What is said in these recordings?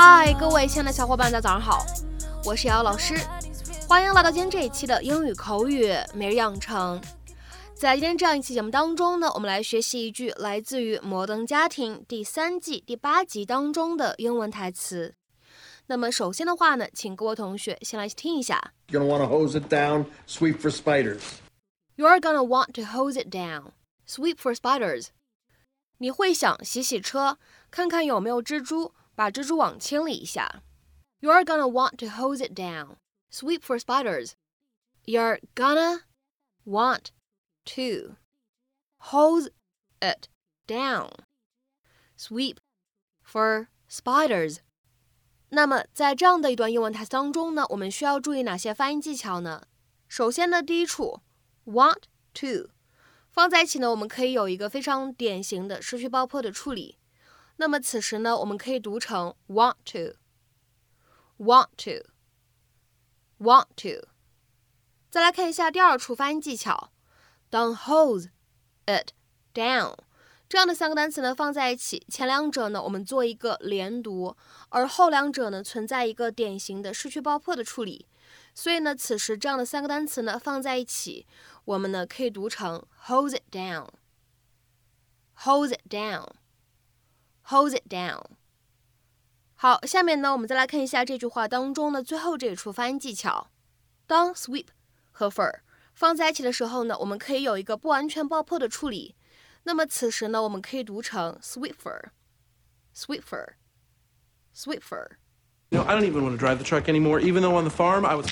嗨，各位亲爱的小伙伴，大家早上好，我是瑶瑶老师，欢迎来到今天这一期的英语口语每日养成。在今天这样一期节目当中呢，我们来学习一句来自于《摩登家庭》第三季第八集当中的英文台词。那么首先的话呢，请各位同学先来听一下。You're gonna want to hose it down, sweep for spiders. You're gonna want to hose it down, sweep for spiders. 你会想洗洗车，看看有没有蜘蛛。把蜘蛛网清理一下。You're gonna want to hose it down, sweep for spiders. You're gonna want to hose it down, sweep for spiders. 那么在这样的一段英文台词当中呢，我们需要注意哪些发音技巧呢？首先呢，第一处 want to 放在一起呢，我们可以有一个非常典型的失去爆破的处理。 那么此时呢，我们可以读成 want to，want to，want to。再来看一下第二处发音技巧，当 hose it down 这样的三个单词呢放在一起，前两者呢我们做一个连读，而后两者呢存在一个典型的失去爆破的处理。所以呢，此时这样的三个单词呢放在一起，我们呢可以读成 hose it down，hose it down。Hold it down。好，下面呢，我们再来看一下这句话当中的最后这一处发音技巧。当 sweep 和 fur 放在一起的时候呢，我们可以有一个不完全爆破的处理。那么此时呢，我们可以读成 sweeper，sweeper，sweeper。You know, I don't even want to drive the truck anymore, even though on the farm I was.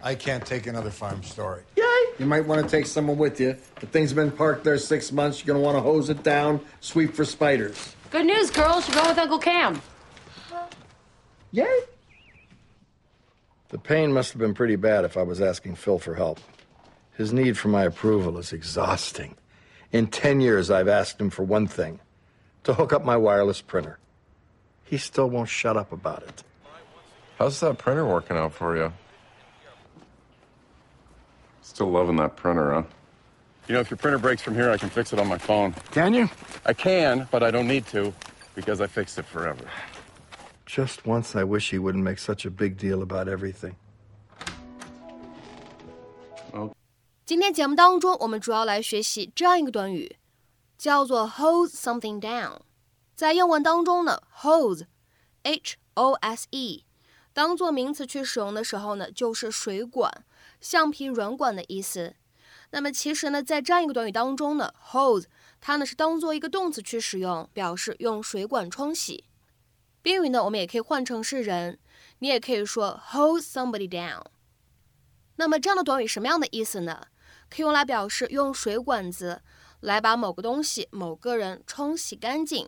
I can't take another farm story. Yay! You might want to take someone with you. The thing's been parked there six months. You're gonna want to hose it down, sweep for spiders. Good news, girls. You're going with Uncle Cam. Yay! The pain must have been pretty bad if I was asking Phil for help. His need for my approval is exhausting. In 10 years, I've asked him for one thing to hook up my wireless printer. He still won't shut up about it. How's that printer working out for you? Still loving that printer, huh? You know, if your printer breaks from here, I can fix it on my phone. Can you? I can, but I don't need to because I fixed it forever. Just once, I wish he wouldn't make such a big deal about everything. 今天节目当中，我们主要来学习这样一个短语，叫做 hose something down。在英文当中呢，hose，h o s e，当做名词去使用的时候呢，就是水管、橡皮软管的意思。那么其实呢，在这样一个短语当中呢，hose 它呢是当做一个动词去使用，表示用水管冲洗。宾语呢，我们也可以换成是人，你也可以说 hose somebody down。那么这样的短语什么样的意思呢？可以用来表示用水管子来把某个东西、某个人冲洗干净。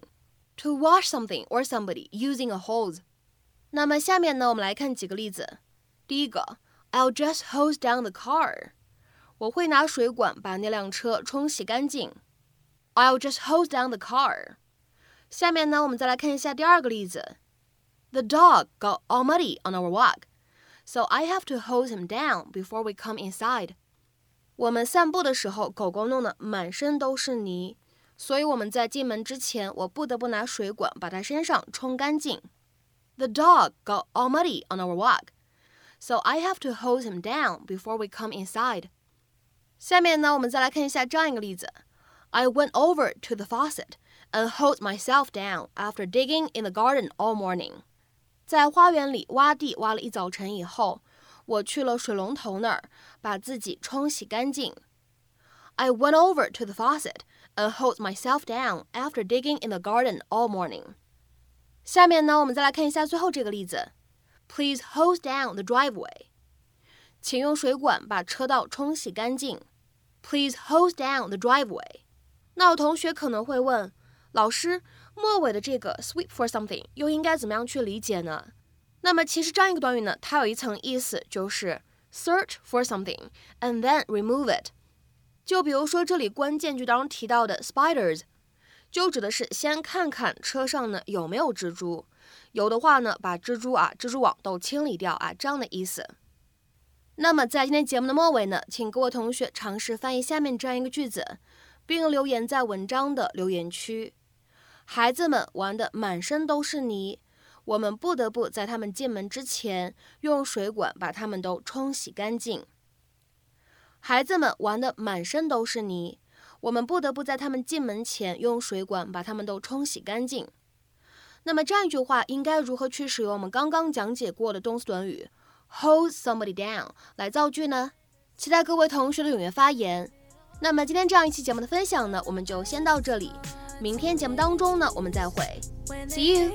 To wash something or somebody using a hose。那么下面呢，我们来看几个例子。第一个，I'll just hose down the car。我会拿水管把那辆车冲洗干净。I'll just hose down the car。下面呢，我们再来看一下第二个例子。The dog got all muddy on our walk, so I have to hose him down before we come inside。我们散步的时候，狗狗弄得满身都是泥，所以我们在进门之前，我不得不拿水管把它身上冲干净。The dog got all muddy on our walk, so I have to hose him down before we come inside。下面呢，我们再来看一下这样一个例子：I went over to the faucet and hosed myself down after digging in the garden all morning。在花园里挖地挖了一早晨以后，我去了水龙头那儿，把自己冲洗干净。I went over to the faucet and hosed myself down after digging in the garden all morning。下面呢，我们再来看一下最后这个例子：Please hose down the driveway。请用水管把车道冲洗干净。Please hose down the driveway。那有同学可能会问，老师，末尾的这个 sweep for something 又应该怎么样去理解呢？那么其实这样一个短语呢，它有一层意思，就是 search for something and then remove it。就比如说这里关键句当中提到的 spiders，就指的是先看看车上呢有没有蜘蛛，有的话呢把蜘蛛啊蜘蛛网都清理掉啊这样的意思。那么在今天节目的末尾呢，请各位同学尝试翻译下面这样一个句子，并留言在文章的留言区。孩子们玩的满身都是泥，我们不得不在他们进门之前用水管把他们都冲洗干净。孩子们玩得满身都是泥，我们不得不在他们进门前用水管把他们都冲洗干净。那么这样一句话应该如何去使用我们刚刚讲解过的动词短语 hold somebody down 来造句呢？期待各位同学的踊跃发言。那么今天这样一期节目的分享呢，我们就先到这里。明天节目当中呢，我们再会。See you。